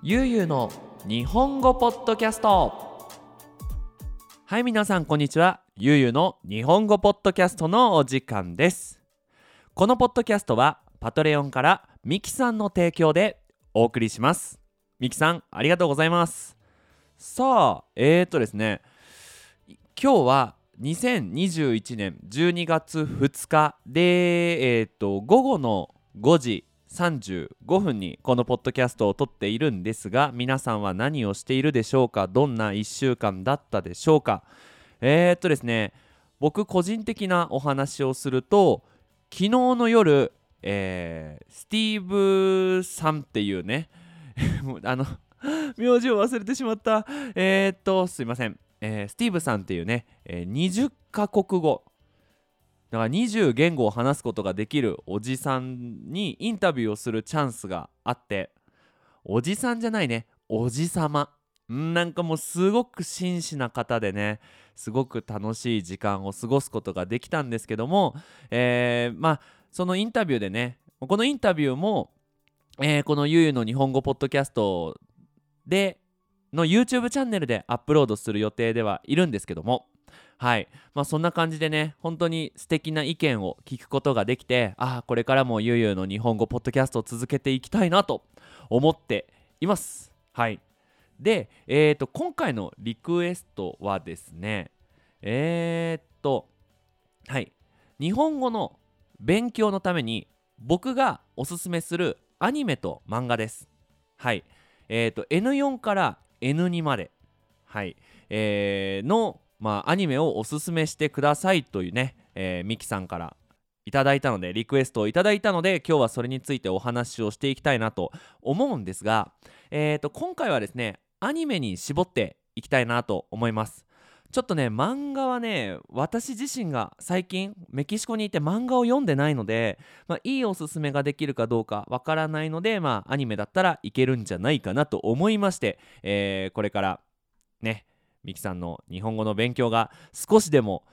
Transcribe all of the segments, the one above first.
ゆうゆうの日本語ポッドキャスト。はい皆さんこんにちは。ゆうゆうの日本語ポッドキャストのお時間です。このポッドキャストはパトレオンからミキさんの提供でお送りします。ミキさんありがとうございます。さあえーとですね。今日は2021年12月2日でえーと午後の5時35分にこのポッドキャストを撮っているんですが皆さんは何をしているでしょうか？どんな1週間だったでしょうか？えー、っとですね僕個人的なお話をすると昨日の夜、えー、スティーブさんっていうね あの名字を忘れてしまった。えー、っとすいません、えー、スティーブさんっていうね、えー、20カ国語。だから20言語を話すことができるおじさんにインタビューをするチャンスがあっておじさんじゃないねおじさま。なんかもうすごく真摯な方でねすごく楽しい時間を過ごすことができたんですけども、えー、まあそのインタビューでねこのインタビューも、えー、このゆうゆうの日本語ポッドキャストでの YouTube チャンネルでアップロードする予定ではいるんですけどもはい。まあそんな感じでね本当に素敵な意見を聞くことができてああこれからもゆうゆうの日本語ポッドキャストを続けていきたいなと思っています。はい。でえっ、ー、と今回のリクエストはですねえー、っとはい。日本語の勉強のために僕がおすすめするアニメと漫画です。はい。えー、と N4 から N2 まで。はい、えー、のまあ、アニメをおすすめしてくださいというね、えー、ミキさんからいただいたのでリクエストをいただいたので今日はそれについてお話をしていきたいなと思うんですが、えー、と今回はですねアニメに絞っていきたいなと思います。ちょっとね漫画はね私自身が最近メキシコにいて漫画を読んでないので、まあ、いいおすすめができるかどうかわからないのでまあアニメだったらいけるんじゃないかなと思いまして、えー、これからねミキさんの日本語の勉強が少しでも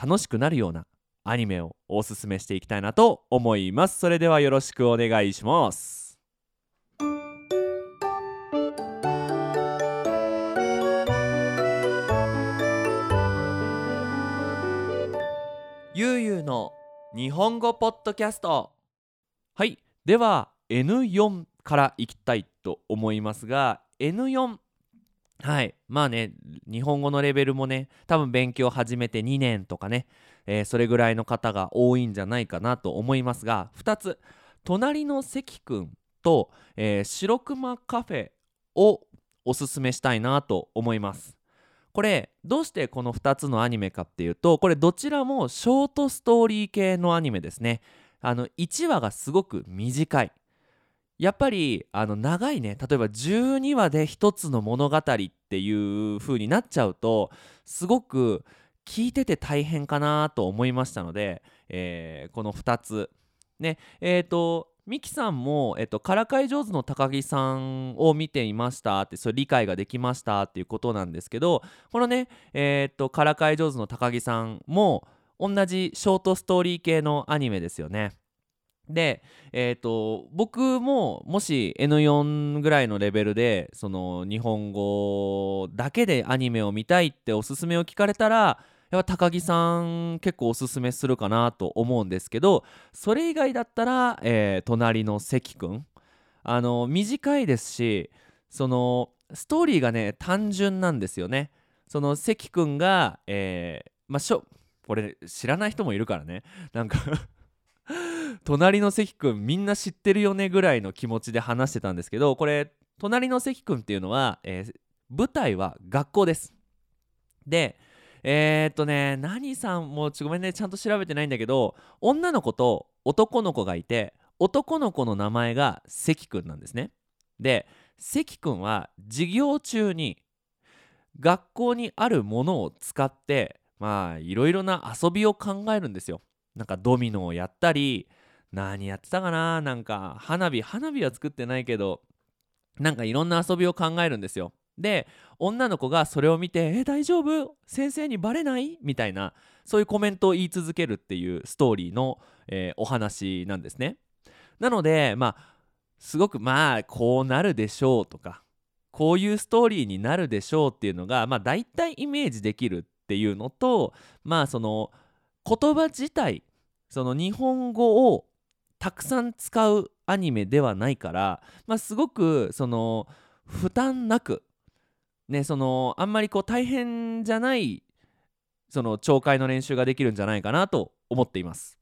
楽しくなるようなアニメをおすすめしていきたいなと思います。それではよろしくお願いします。ゆうゆうの日本語ポッドキャスト。はい。では N4 からいきたいと思いますが N4 はい。まあね日本語のレベルもね多分勉強始めて2年とかね、えー、それぐらいの方が多いんじゃないかなと思いますが2つ。隣の関くんと、えー、白熊カフェをおすすめしたいなと思います。これどうしてこの2つのアニメかっていうとこれどちらもショートストーリー系のアニメですね。あの1話がすごく短い。やっぱりあの長いね。例えば12話で一つの物語っていう風になっちゃうとすごく聞いてて大変かなと思いましたので、えー、この2つ。ね。え、ー、とミキさんも、えっと、からかい上手の高木さんを見ていましたってそれ理解ができましたっていうことなんですけどこのねえっとからかい上手の高木さんも同じショートストーリー系のアニメですよね。で、えーと、僕ももし N4 ぐらいのレベルでその日本語だけでアニメを見たいっておすすめを聞かれたらやっぱ高木さん結構おすすめするかなと思うんですけどそれ以外だったら、えー、隣の関くんあの短いですしそのストーリーがね単純なんですよね。その関くんが、えー、まあしょこれ知らない人もいるからねなんか隣の関くんみんな知ってるよねぐらいの気持ちで話してたんですけどこれ隣の関くんっていうのは、えー、舞台は学校です。でえー、っとね何さんもちごめんねちゃんと調べてないんだけど女の子と男の子がいて男の子の名前が関くんなんですね。で関くんは授業中に学校にあるものを使ってまあいろいろな遊びを考えるんですよ。なんかドミノをやったり何やってたかななんか花火花火は作ってないけどなんかいろんな遊びを考えるんですよ。で女の子がそれを見て「え大丈夫？先生にバレない?」みたいなそういうコメントを言い続けるっていうストーリーの、えー、お話なんですね。なのでまあすごくまあこうなるでしょうとかこういうストーリーになるでしょうっていうのがまあ大体イメージできるっていうのとまあその言葉自体その日本語をたくさん使うアニメではないから、まあ、すごくその負担なくねそのあんまりこう大変じゃないその聴解の練習ができるんじゃないかなと思っています。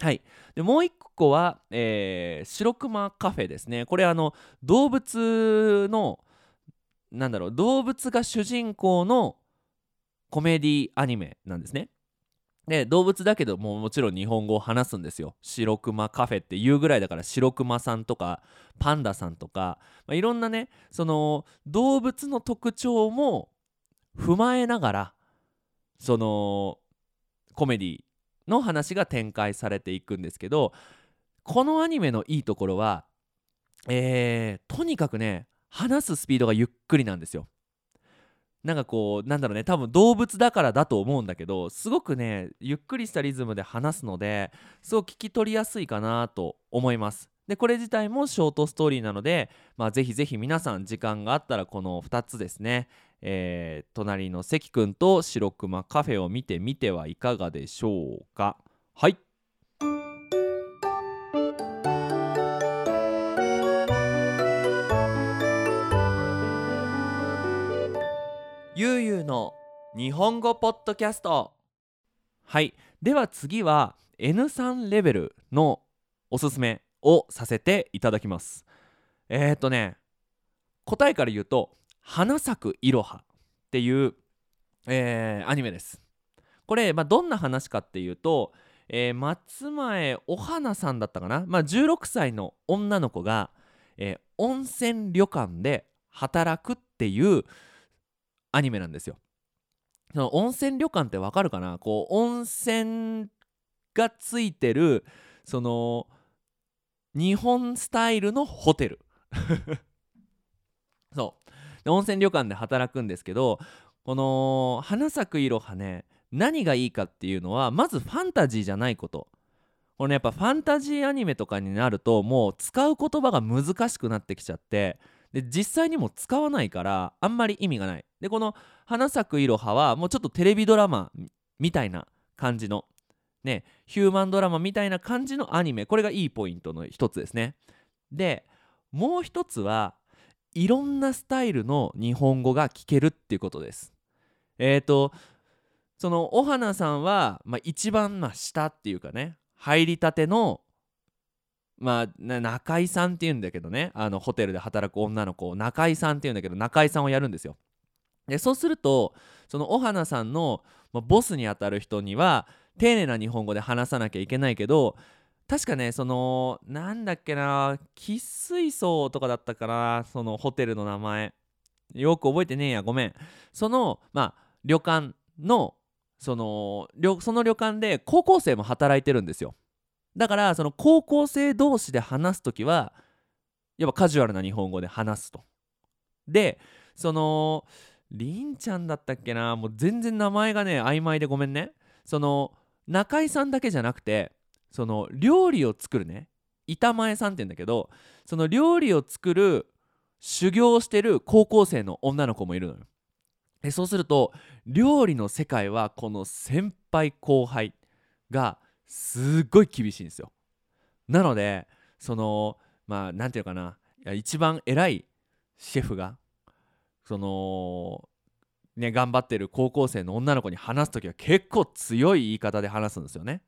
はい、でもう一個は、えー、白熊カフェですねこれあの動物のなんだろう動物が主人公のコメディアニメなんですね。で動物だけどももちろん日本語を話すんですよ。白熊カフェっていうぐらいだから白熊さんとかパンダさんとか、まあ、いろんなねその動物の特徴も踏まえながらそのコメディの話が展開されていくんですけどこのアニメのいいところはえー、とにかくね話すスピードがゆっくりなんですよ。なんかこうなんだろうね。多分動物だからだと思うんだけどすごくねゆっくりしたリズムで話すのですごく聞き取りやすいかなと思います。でこれ自体もショートストーリーなので、まあ、ぜひぜひ皆さん時間があったらこの2つですね、えー、隣の関くんと白熊カフェを見てみてはいかがでしょうか。はい。の日本語ポッドキャスト。はい。では次は N3 レベルのおすすめをさせていただきます。えー、っとね答えから言うと「花咲くいろは」っていう、えー、アニメです。これ、まあ、どんな話かっていうと、えー、松前お花さんだったかな、まあ、16歳の女の子が、えー、温泉旅館で働くっていうアニメなんですよ。その温泉旅館ってわかるかな？こう温泉がついてるその日本スタイルのホテル。そう。温泉旅館で働くんですけどこの花咲くいろはね何がいいかっていうのはまずファンタジーじゃないこと。これねやっぱファンタジーアニメとかになるともう使う言葉が難しくなってきちゃってで実際にも使わないからあんまり意味がない。でこの「花咲くいろは」はもうちょっとテレビドラマみたいな感じのねヒューマンドラマみたいな感じのアニメ。これがいいポイントの一つですね。でもう一つはいろんなスタイルの日本語が聞けるっていうことです。えっ、ー、とそのお花さんは、まあ、一番まあ下っていうかね入りたてのまあ中井さんっていうんだけどね。あのホテルで働く女の子を中井さんっていうんだけど中井さんをやるんですよ。でそうするとそのお花さんの、まあ、ボスにあたる人には丁寧な日本語で話さなきゃいけないけど確かねそのなんだっけな喫水槽とかだったかなそのホテルの名前。よく覚えてねえやごめん。そのまあ旅館のそのその旅館で高校生も働いてるんですよ。だからその高校生同士で話す時はやっぱカジュアルな日本語で話すと。でそのりんちゃんだったっけな？もう全然名前がね曖昧でごめんね。その中井さんだけじゃなくてその料理を作るね。板前さんって言うんだけどその料理を作る修行してる高校生の女の子もいるのよ。でそうすると料理の世界はこの先輩後輩がすっごい厳しいんですよ。なのでそのまあ何て言うかな。一番偉いシェフがそのね頑張ってる高校生の女の子に話す時は結構強い言い方で話すんですよね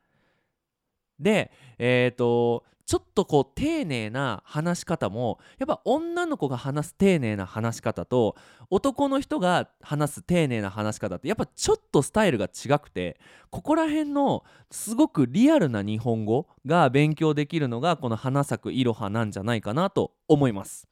でえっ、ー、とちょっとこう丁寧な話し方もやっぱ女の子が話す丁寧な話し方と男の人が話す丁寧な話し方ってやっぱちょっとスタイルが違くてここら辺のすごくリアルな日本語が勉強できるのがこの「花咲くいろは」なんじゃないかなと思います。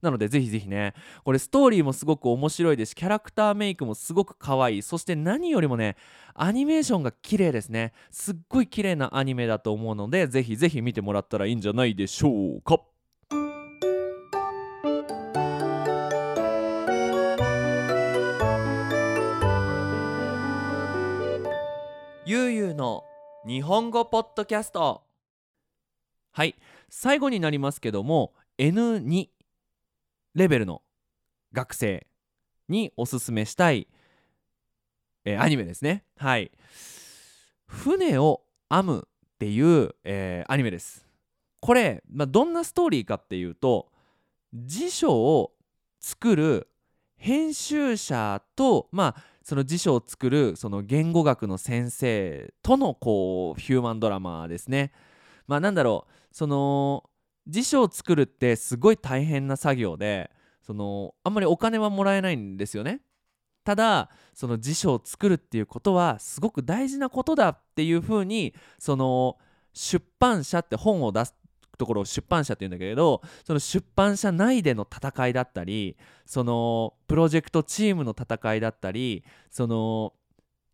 なのでぜひぜひねこれストーリーもすごく面白いですしキャラクターメイクもすごく可愛い。そして何よりもねアニメーションが綺麗ですね。すっごい綺麗なアニメだと思うのでぜひぜひ見てもらったらいいんじゃないでしょうか。ゆうゆうの日本語ポッドキャスト。はい。最後になりますけども N2 レベルの学生におすすめしたい、えーアニメですね。はい。船を編むっていう、えーアニメです。これ、まあ、どんなストーリーかっていうと辞書を作る編集者とまあその辞書を作るその言語学の先生とのこうヒューマンドラマですね。まあなんだろうその辞書を作るってすごい大変な作業でそのあんまりお金はもらえないんですよね。ただその辞書を作るっていうことはすごく大事なことだっていうふうにその出版社って本を出すところを出版社って言うんだけれどその出版社内での戦いだったりそのプロジェクトチームの戦いだったりその、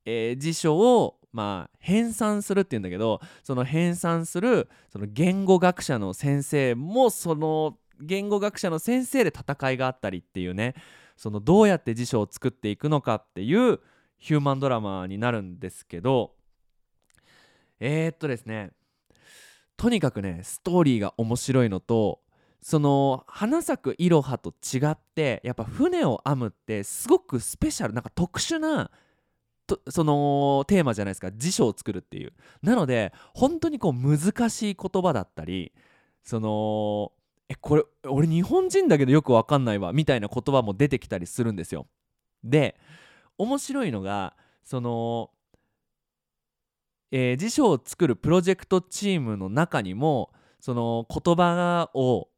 えー辞書をまあ編纂するっていうんだけどその編纂するその言語学者の先生もその言語学者の先生で戦いがあったりっていうねそのどうやって辞書を作っていくのかっていうヒューマンドラマになるんですけどえー、っとですねとにかくねストーリーが面白いのとその花咲くいろはと違ってやっぱ船を編むってすごくスペシャルなんか特殊なとそのテーマじゃないですか。辞書を作るっていう。なので本当にこう難しい言葉だったりそのえこれ俺日本人だけどよくわかんないわみたいな言葉も出てきたりするんですよ。で面白いのがそのえー辞書を作るプロジェクトチームの中にもその言葉を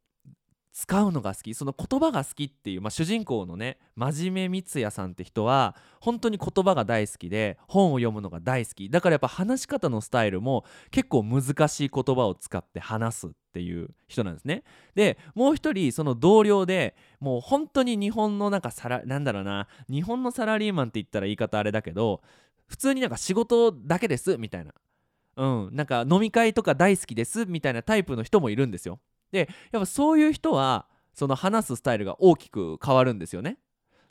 使うのが好き。その言葉が好きっていう、まあ、主人公のね真面目光也さんって人は本当に言葉が大好きで本を読むのが大好き。だからやっぱ話し方のスタイルも結構難しい言葉を使って話すっていう人なんですね。でもう一人その同僚でもう本当に日本のなんかサラなんだろうな日本のサラリーマンって言ったら言い方あれだけど普通になんか仕事だけですみたいな。うんなんか飲み会とか大好きですみたいなタイプの人もいるんですよ。でやっぱそういう人はその話すスタイルが大きく変わるんですよね。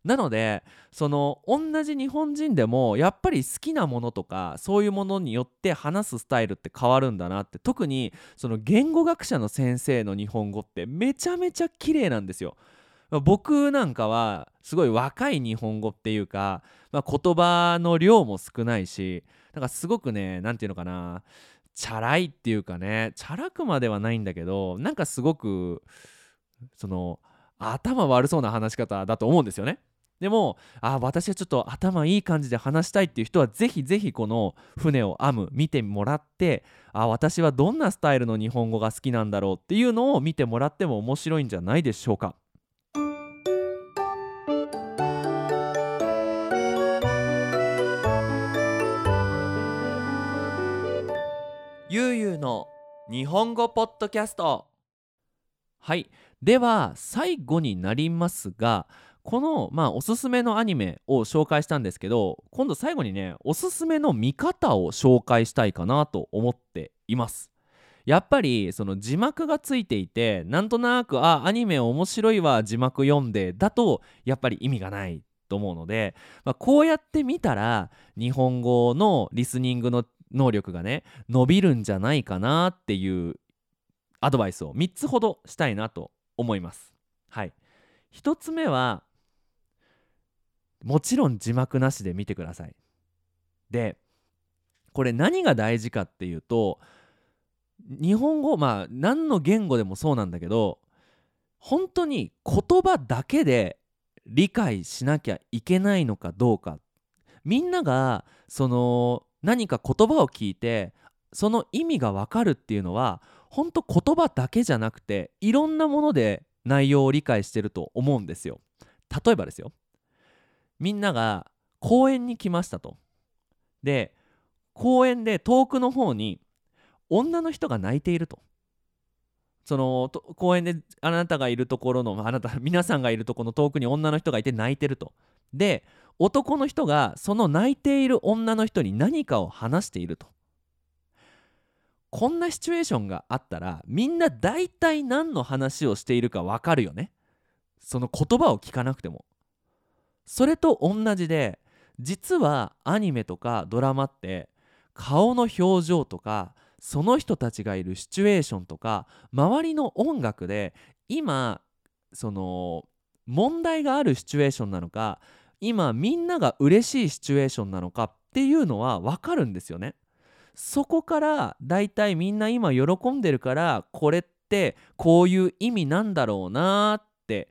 なのでその同じ日本人でもやっぱり好きなものとかそういうものによって話すスタイルって変わるんだなって特にその言語学者の先生の日本語ってめちゃめちゃ綺麗なんですよ。僕なんかはすごい若い日本語っていうか、まあ、言葉の量も少ないしなんかすごくね何て言うのかなチャラいっていうかねチャラくまではないんだけどなんかすごくその頭悪そうな話し方だと思うんですよね。でもあ私はちょっと頭いい感じで話したいっていう人はぜひぜひこの船を編む見てもらってあ私はどんなスタイルの日本語が好きなんだろうっていうのを見てもらっても面白いんじゃないでしょうか。ゆうゆうの日本語ポッドキャスト。はい。では最後になりますがこのまあおすすめのアニメを紹介したんですけど今度最後にねおすすめの見方を紹介したいかなと思っています。やっぱりその字幕がついていてなんとなくあアニメ面白いわ字幕読んでだとやっぱり意味がないと思うので、まあ、こうやって見たら日本語のリスニングの能力がね伸びるんじゃないかなっていうアドバイスを3つほどしたいなと思います。はい、1つ目はもちろん字幕なしで見てください。でこれ何が大事かっていうと日本語まあ何の言語でもそうなんだけど本当に言葉だけで理解しなきゃいけないのかどうかみんながその何か言葉を聞いてその意味がわかるっていうのは本当言葉だけじゃなくていろんなもので内容を理解してると思うんですよ。例えばですよみんなが公園に来ましたと。で公園で遠くの方に女の人が泣いていると。そのと公園であなたがいるところのあなた皆さんがいるところの遠くに女の人がいて泣いてると。で男の人がその泣いている女の人に何かを話していると。こんなシチュエーションがあったらみんな大体何の話をしているかわかるよね。その言葉を聞かなくても。それと同じで実はアニメとかドラマって顔の表情とかその人たちがいるシチュエーションとか周りの音楽で今その問題があるシチュエーションなのか今みんなが嬉しいシチュエーションなのかっていうのは分かるんですよね。そこからだいたいみんな今喜んでるからこれってこういう意味なんだろうなって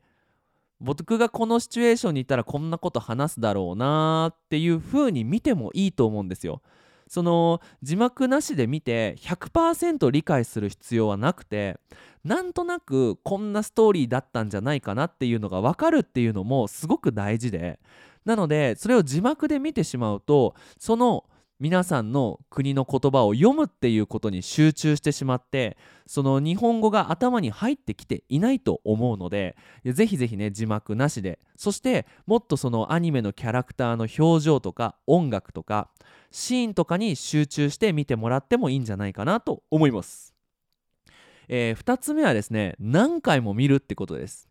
僕がこのシチュエーションにいたらこんなこと話すだろうなっていう風に見てもいいと思うんですよ。その字幕なしで見て100%理解する必要はなくてなんとなくこんなストーリーだったんじゃないかなっていうのが分かるっていうのもすごく大事で。なのでそれを字幕で見てしまうとその皆さんの国の言葉を読むっていうことに集中してしまってその日本語が頭に入ってきていないと思うのでぜひぜひね字幕なしでそしてもっとそのアニメのキャラクターの表情とか音楽とかシーンとかに集中して見てもらってもいいんじゃないかなと思います、えー、2つ目はですね何回も見るってことです。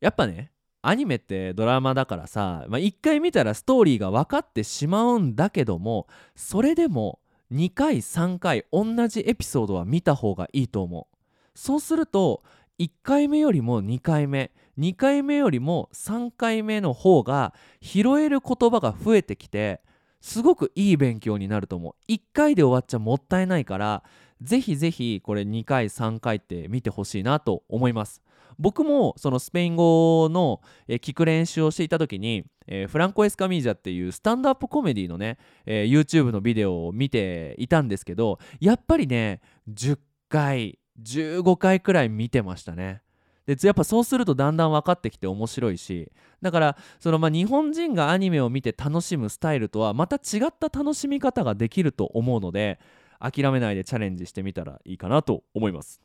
やっぱねアニメってドラマだからさ、まあ、1回見たらストーリーが分かってしまうんだけどもそれでも2回3回同じエピソードは見た方がいいと思う。そうすると1回目よりも2回目2回目よりも3回目の方が拾える言葉が増えてきてすごくいい勉強になると思う。1回で終わっちゃもったいないからぜひぜひこれ2回3回って見てほしいなと思います僕もそのスペイン語の、え聞く練習をしていた時に、えー、フランコ・エスカミージャっていうスタンドアップコメディのね、えー、YouTube のビデオを見ていたんですけどやっぱりね10回15回くらい見てましたね。でやっぱそうするとだんだん分かってきて面白いしだからそのまあ日本人がアニメを見て楽しむスタイルとはまた違った楽しみ方ができると思うので諦めないでチャレンジしてみたらいいかなと思います。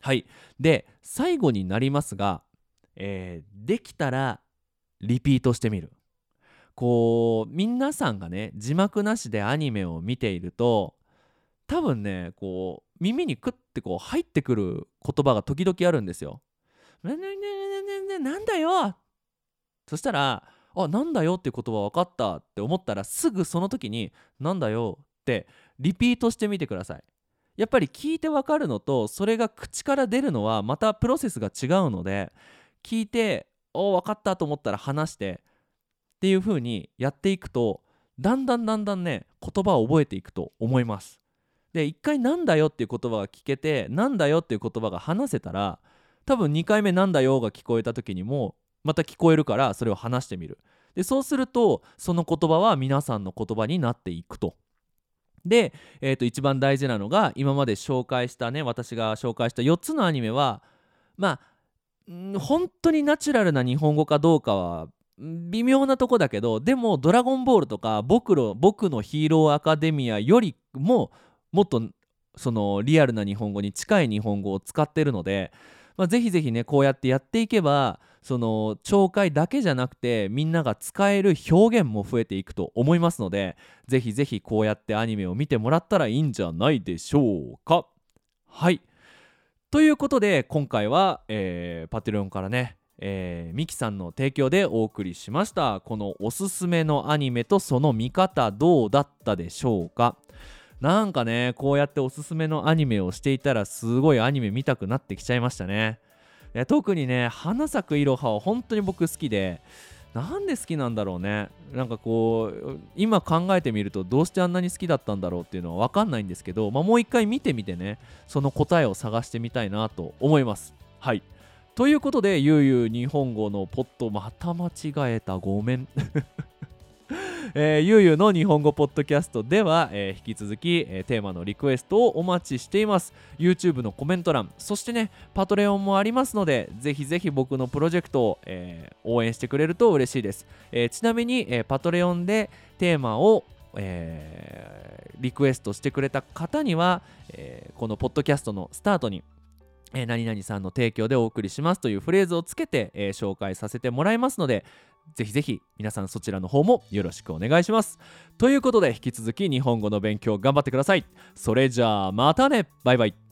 はいで最後になりますが、えー、できたらリピートしてみるこう皆さんがね字幕なしでアニメを見ていると多分ねこう耳にクッてこう入ってくる言葉が時々あるんですよ。ねねねねねなんだよそしたらあなんだよっていう言葉分かったって思ったらすぐその時になんだよってリピートしてみてください。やっぱり聞いてわかるのとそれが口から出るのはまたプロセスが違うので聞いて「お分かった」と思ったら話してっていう風にやっていくとだんだんだんだんね言葉を覚えていくと思います。で一回「なんだよ」っていう言葉が聞けて「なんだよ」っていう言葉が話せたら多分2回目「なんだよ」が聞こえた時にもまた聞こえるからそれを話してみる。でそうするとその言葉は皆さんの言葉になっていくとで、えー、と一番大事なのが今まで紹介したね私が紹介した4つのアニメはまあ本当にナチュラルな日本語かどうかは微妙なとこだけどでも「ドラゴンボール」とか僕の「僕のヒーローアカデミア」よりももっとそのリアルな日本語に近い日本語を使ってるので、まあ、ぜひぜひねこうやってやっていけばその聴解だけじゃなくてみんなが使える表現も増えていくと思いますのでぜひぜひこうやってアニメを見てもらったらいいんじゃないでしょうか。はい。ということで今回は、えー、パテレオンからねえー、ミキさんの提供でお送りしました。このおすすめのアニメとその見方どうだったでしょうか。なんかねこうやっておすすめのアニメをしていたらすごいアニメ見たくなってきちゃいましたね。特にね花咲くいろはは本当に僕好きでなんで好きなんだろうね。なんかこう今考えてみるとどうしてあんなに好きだったんだろうっていうのは分かんないんですけど、まあ、もう一回見てみてねその答えを探してみたいなと思います。はい。ということでゆうゆう日本語のポットまた間違えた。ごめん。えー、ゆうゆうの日本語ポッドキャストでは、えー、引き続き、えー、テーマのリクエストをお待ちしています。YouTube のコメント欄そしてねパトレオンもありますのでぜひぜひ僕のプロジェクトを、えー、応援してくれると嬉しいです、えー、ちなみに、えー、パトレオンでテーマをえー、リクエストしてくれた方には、えー、このポッドキャストのスタートにえー、何々さんの提供でお送りしますというフレーズをつけて、えー、紹介させてもらいますので、ぜひぜひ皆さんそちらの方もよろしくお願いします。ということで引き続き日本語の勉強頑張ってください。それじゃあまたねバイバイ